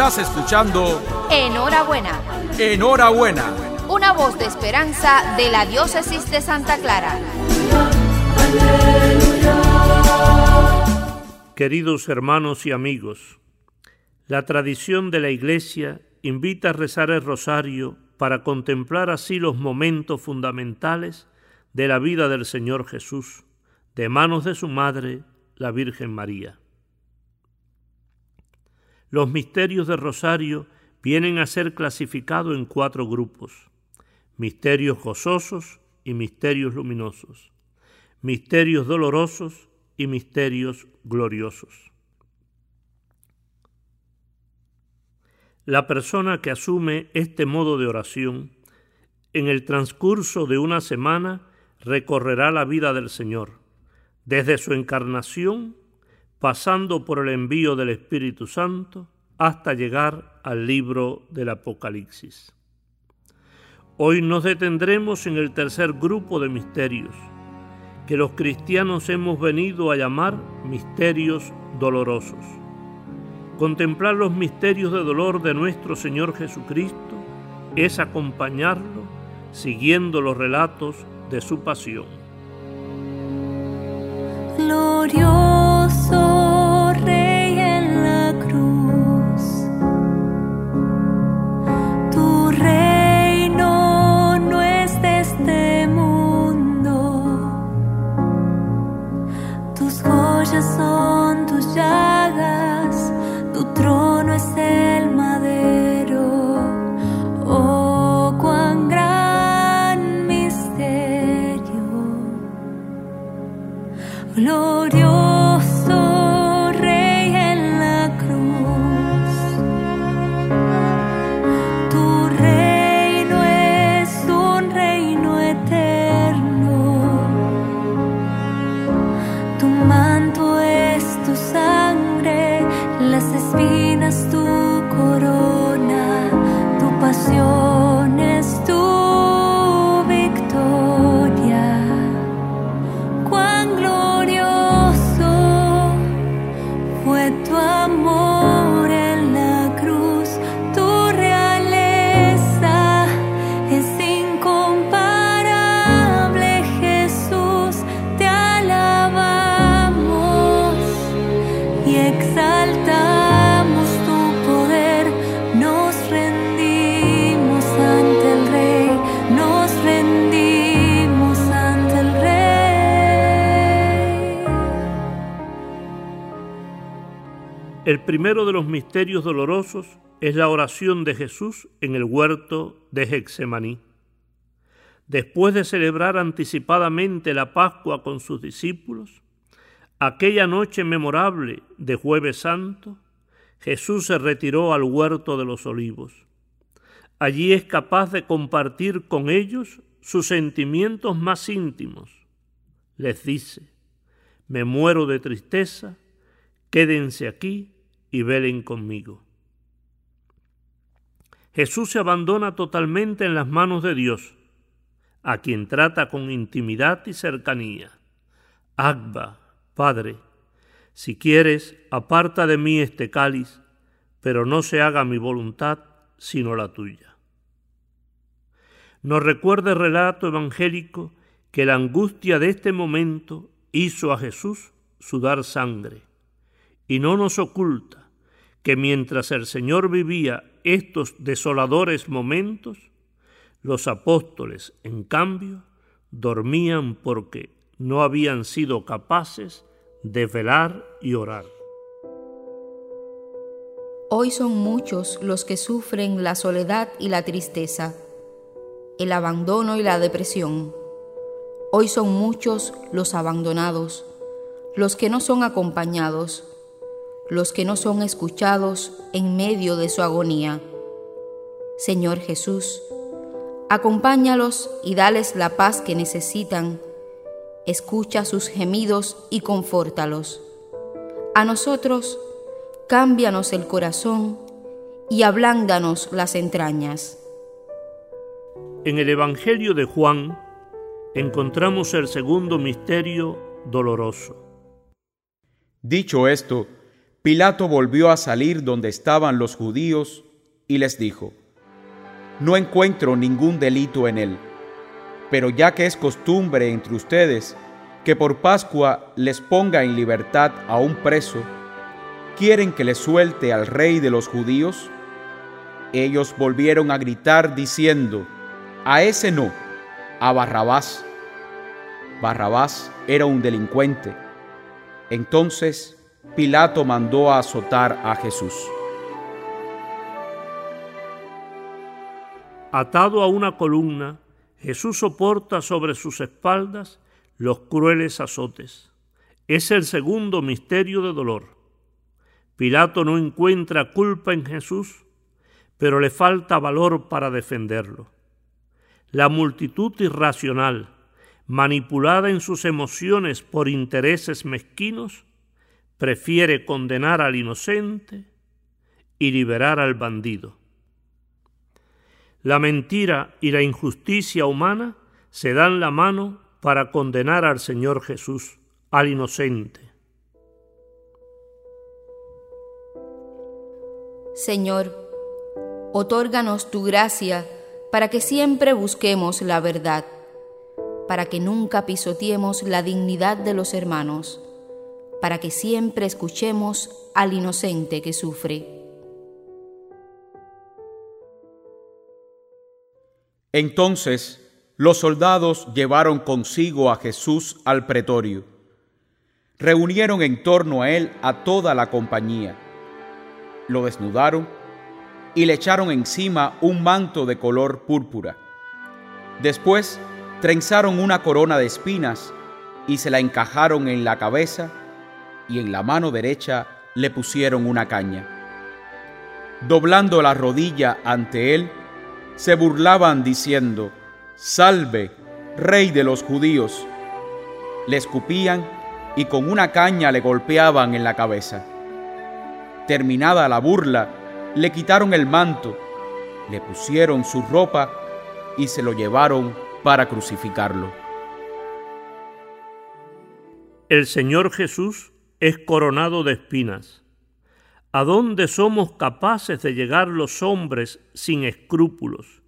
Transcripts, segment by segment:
Estás escuchando Enhorabuena. Enhorabuena. Una voz de esperanza de la diócesis de Santa Clara. Queridos hermanos y amigos, la tradición de la Iglesia invita a rezar el rosario para contemplar así los momentos fundamentales de la vida del Señor Jesús, de manos de su Madre, la Virgen María. Los misterios del rosario vienen a ser clasificados en cuatro grupos, misterios gozosos y misterios luminosos, misterios dolorosos y misterios gloriosos. La persona que asume este modo de oración en el transcurso de una semana recorrerá la vida del Señor, desde su encarnación, pasando por el envío del Espíritu Santo, hasta llegar al libro del Apocalipsis. Hoy nos detendremos en el tercer grupo de misterios, que los cristianos hemos venido a llamar misterios dolorosos. Contemplar los misterios de dolor de nuestro Señor Jesucristo es acompañarlo siguiendo los relatos de su pasión. Glorioso espinas tu El primero de los misterios dolorosos es la oración de Jesús en el huerto de Hexemaní. Después de celebrar anticipadamente la Pascua con sus discípulos, aquella noche memorable de jueves santo, Jesús se retiró al huerto de los olivos. Allí es capaz de compartir con ellos sus sentimientos más íntimos. Les dice, me muero de tristeza, quédense aquí y velen conmigo. Jesús se abandona totalmente en las manos de Dios, a quien trata con intimidad y cercanía. Agba, Padre, si quieres, aparta de mí este cáliz, pero no se haga mi voluntad, sino la tuya. Nos recuerda el relato evangélico que la angustia de este momento hizo a Jesús sudar sangre, y no nos oculta que mientras el Señor vivía estos desoladores momentos, los apóstoles, en cambio, dormían porque no habían sido capaces de velar y orar. Hoy son muchos los que sufren la soledad y la tristeza, el abandono y la depresión. Hoy son muchos los abandonados, los que no son acompañados, los que no son escuchados en medio de su agonía. Señor Jesús, acompáñalos y dales la paz que necesitan. Escucha sus gemidos y confórtalos. A nosotros, cámbianos el corazón y ablándanos las entrañas. En el Evangelio de Juan encontramos el segundo misterio doloroso. Dicho esto, Pilato volvió a salir donde estaban los judíos y les dijo, No encuentro ningún delito en él, pero ya que es costumbre entre ustedes que por Pascua les ponga en libertad a un preso, ¿quieren que le suelte al rey de los judíos? Ellos volvieron a gritar diciendo, a ese no, a Barrabás. Barrabás era un delincuente. Entonces Pilato mandó a azotar a Jesús. Atado a una columna, Jesús soporta sobre sus espaldas los crueles azotes. Es el segundo misterio de dolor. Pilato no encuentra culpa en Jesús, pero le falta valor para defenderlo. La multitud irracional, manipulada en sus emociones por intereses mezquinos, prefiere condenar al inocente y liberar al bandido. La mentira y la injusticia humana se dan la mano para condenar al Señor Jesús, al inocente. Señor, otórganos tu gracia para que siempre busquemos la verdad para que nunca pisoteemos la dignidad de los hermanos, para que siempre escuchemos al inocente que sufre. Entonces los soldados llevaron consigo a Jesús al pretorio. Reunieron en torno a él a toda la compañía. Lo desnudaron y le echaron encima un manto de color púrpura. Después trenzaron una corona de espinas y se la encajaron en la cabeza y en la mano derecha le pusieron una caña. Doblando la rodilla ante él, se burlaban diciendo, Salve, rey de los judíos. Le escupían y con una caña le golpeaban en la cabeza. Terminada la burla, le quitaron el manto, le pusieron su ropa y se lo llevaron para crucificarlo. El Señor Jesús es coronado de espinas. ¿A dónde somos capaces de llegar los hombres sin escrúpulos?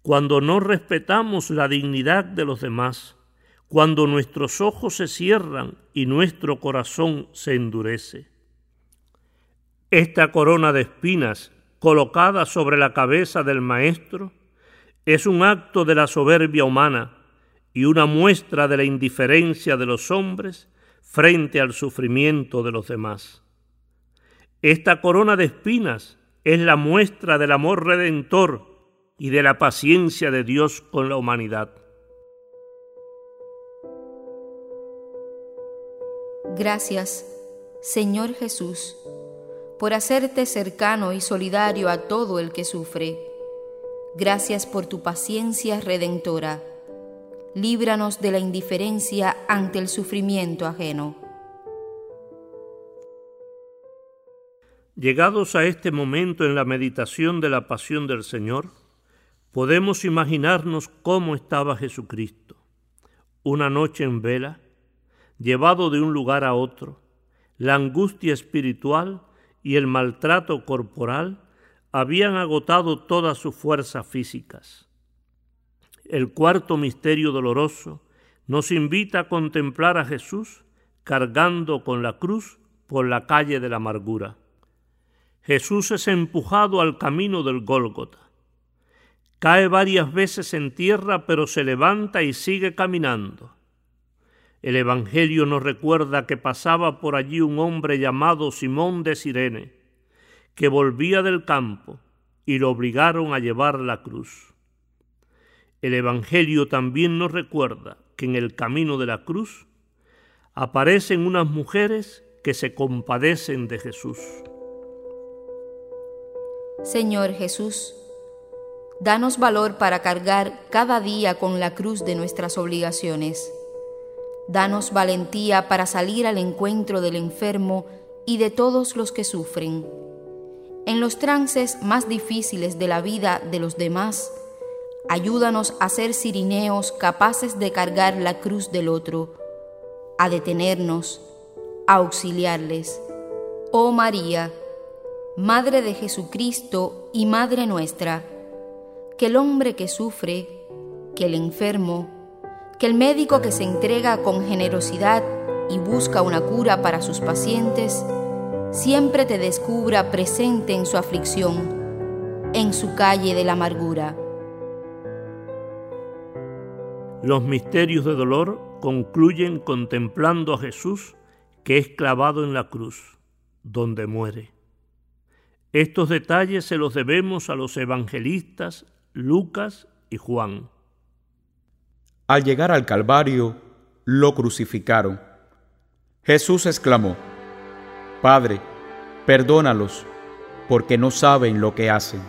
Cuando no respetamos la dignidad de los demás, cuando nuestros ojos se cierran y nuestro corazón se endurece. Esta corona de espinas colocada sobre la cabeza del Maestro es un acto de la soberbia humana y una muestra de la indiferencia de los hombres frente al sufrimiento de los demás. Esta corona de espinas es la muestra del amor redentor y de la paciencia de Dios con la humanidad. Gracias, Señor Jesús, por hacerte cercano y solidario a todo el que sufre Gracias por tu paciencia redentora. Líbranos de la indiferencia ante el sufrimiento ajeno. Llegados a este momento en la meditación de la pasión del Señor, podemos imaginarnos cómo estaba Jesucristo, una noche en vela, llevado de un lugar a otro, la angustia espiritual y el maltrato corporal habían agotado todas sus fuerzas físicas. El cuarto misterio doloroso nos invita a contemplar a Jesús cargando con la cruz por la calle de la amargura. Jesús es empujado al camino del Gólgota. Cae varias veces en tierra, pero se levanta y sigue caminando. El Evangelio nos recuerda que pasaba por allí un hombre llamado Simón de Sirene, que volvía del campo y lo obligaron a llevar la cruz. El Evangelio también nos recuerda que en el camino de la cruz aparecen unas mujeres que se compadecen de Jesús. Señor Jesús, danos valor para cargar cada día con la cruz de nuestras obligaciones. Danos valentía para salir al encuentro del enfermo y de todos los que sufren en los trances más difíciles de la vida de los demás, ayúdanos a ser sirineos capaces de cargar la cruz del otro, a detenernos, a auxiliarles, Oh María, Madre de Jesucristo y Madre nuestra, que el hombre que sufre, que el enfermo, que el médico que se entrega con generosidad y busca una cura para sus pacientes, siempre te descubra presente en su aflicción, en su calle de la amargura. Los misterios de dolor concluyen contemplando a Jesús que es clavado en la cruz, donde muere. Estos detalles se los debemos a los evangelistas Lucas y Juan. Al llegar al Calvario, lo crucificaron. Jesús exclamó, Padre, perdónalos, porque no saben lo que hacen.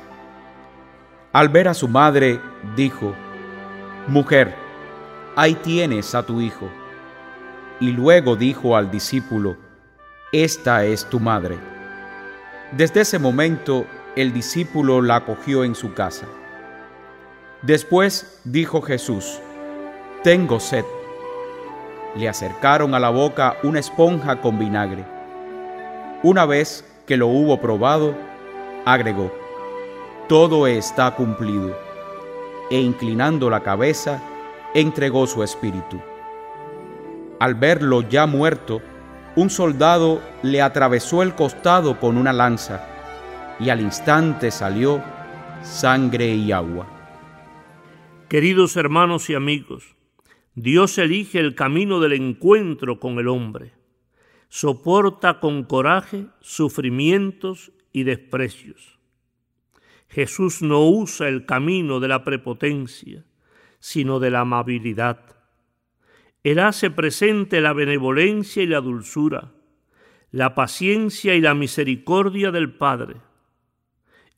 Al ver a su madre, dijo, Mujer, ahí tienes a tu hijo. Y luego dijo al discípulo, Esta es tu madre. Desde ese momento el discípulo la acogió en su casa. Después dijo Jesús, Tengo sed. Le acercaron a la boca una esponja con vinagre. Una vez que lo hubo probado, agregó, Todo está cumplido. E inclinando la cabeza, entregó su espíritu. Al verlo ya muerto, un soldado le atravesó el costado con una lanza y al instante salió sangre y agua. Queridos hermanos y amigos, Dios elige el camino del encuentro con el hombre. Soporta con coraje sufrimientos y desprecios. Jesús no usa el camino de la prepotencia, sino de la amabilidad él hace presente la benevolencia y la dulzura, la paciencia y la misericordia del Padre,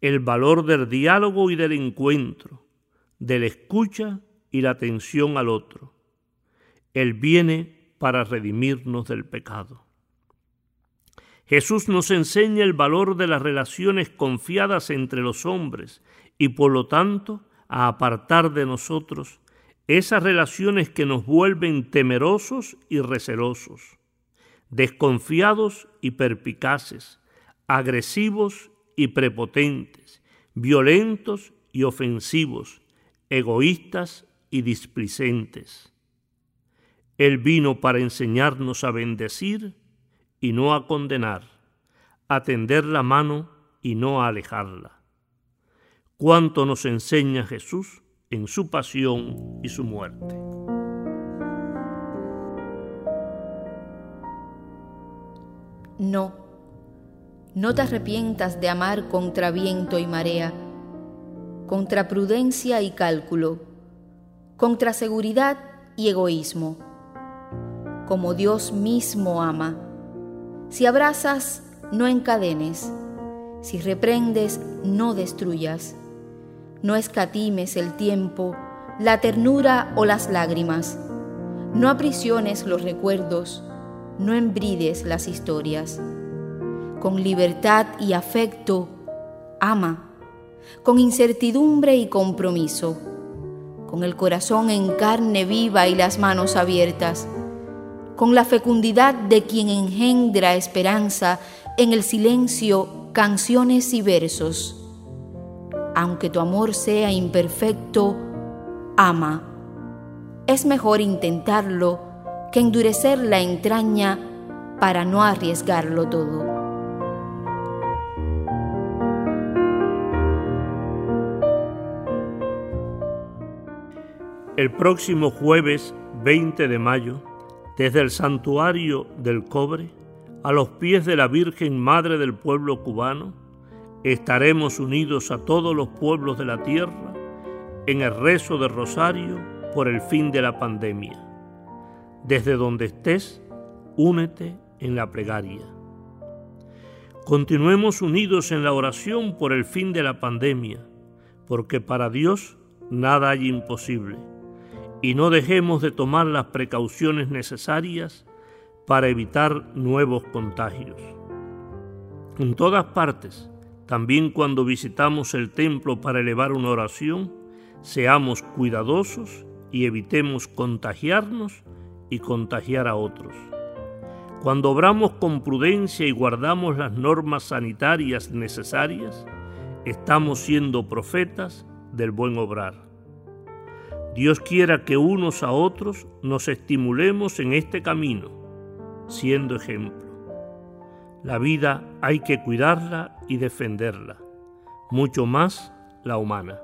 el valor del diálogo y del encuentro, de la escucha y la atención al otro. Él viene para redimirnos del pecado. Jesús nos enseña el valor de las relaciones confiadas entre los hombres y por lo tanto a apartar de nosotros esas relaciones que nos vuelven temerosos y recelosos, desconfiados y perpicaces, agresivos y prepotentes, violentos y ofensivos, egoístas y displicentes. Él vino para enseñarnos a bendecir y no a condenar, a tender la mano y no a alejarla. ¿Cuánto nos enseña Jesús? en su pasión y su muerte. No, no te arrepientas de amar contra viento y marea, contra prudencia y cálculo, contra seguridad y egoísmo, como Dios mismo ama. Si abrazas, no encadenes, si reprendes, no destruyas no escatimes el tiempo, la ternura o las lágrimas. No aprisiones los recuerdos, no embrides las historias. Con libertad y afecto, ama, con incertidumbre y compromiso, con el corazón en carne viva y las manos abiertas, con la fecundidad de quien engendra esperanza en el silencio, canciones y versos aunque tu amor sea imperfecto, ama. Es mejor intentarlo que endurecer la entraña para no arriesgarlo todo. El próximo jueves 20 de mayo, desde el santuario del cobre, a los pies de la Virgen Madre del pueblo cubano, estaremos unidos a todos los pueblos de la tierra en el rezo de rosario por el fin de la pandemia. Desde donde estés, únete en la plegaria. Continuemos unidos en la oración por el fin de la pandemia, porque para Dios nada hay imposible, y no dejemos de tomar las precauciones necesarias para evitar nuevos contagios. En todas partes, también cuando visitamos el templo para elevar una oración, seamos cuidadosos y evitemos contagiarnos y contagiar a otros. Cuando obramos con prudencia y guardamos las normas sanitarias necesarias, estamos siendo profetas del buen obrar. Dios quiera que unos a otros nos estimulemos en este camino, siendo ejemplo. La vida hay que cuidarla y defenderla, mucho más la humana.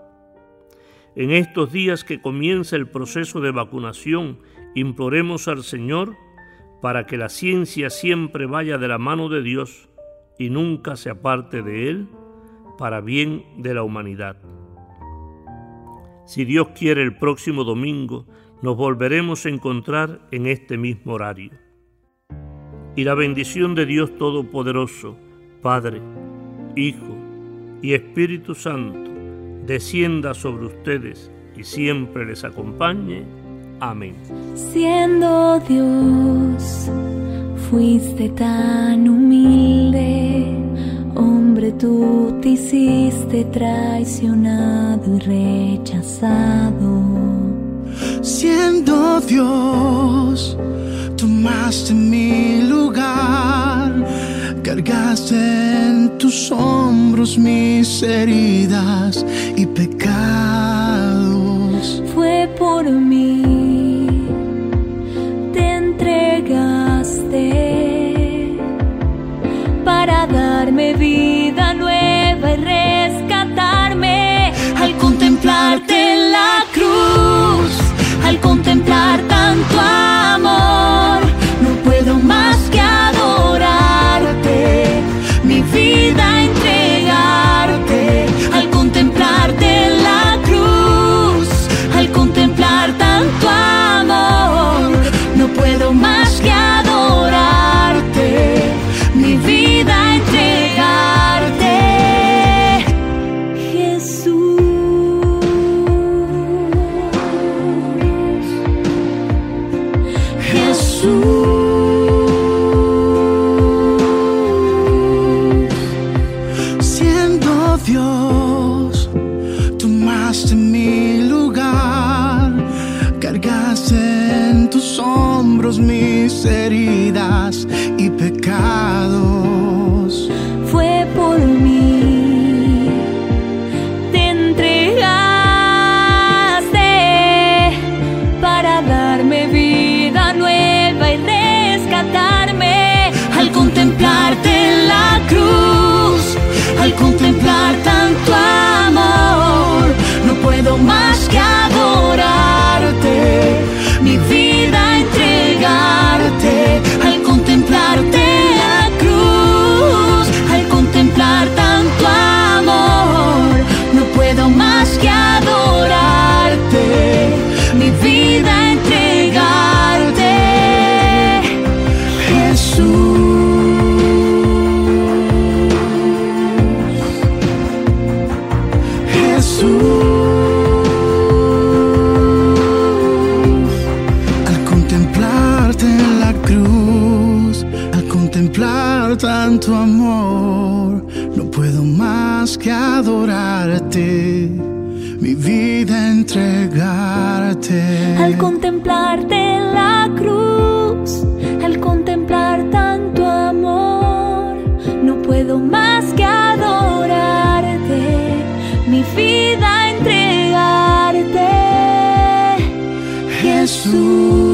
En estos días que comienza el proceso de vacunación, imploremos al Señor para que la ciencia siempre vaya de la mano de Dios y nunca se aparte de Él para bien de la humanidad. Si Dios quiere el próximo domingo, nos volveremos a encontrar en este mismo horario. Y la bendición de Dios Todopoderoso, Padre, Hijo y Espíritu Santo, descienda sobre ustedes y siempre les acompañe. Amén. Siendo Dios, fuiste tan humilde, hombre tú te hiciste traicionado y rechazado. Siendo Dios, tomaste mi lugar, cargaste en tus hombros mis heridas y pecados. Fue por mí, te entregaste para darme vida nueva y rescatarme al contemplarte en la cruz, al contemplar tanto amor, adorarte, mi puedo más que adorarte, mi vida entregarte, Jesús.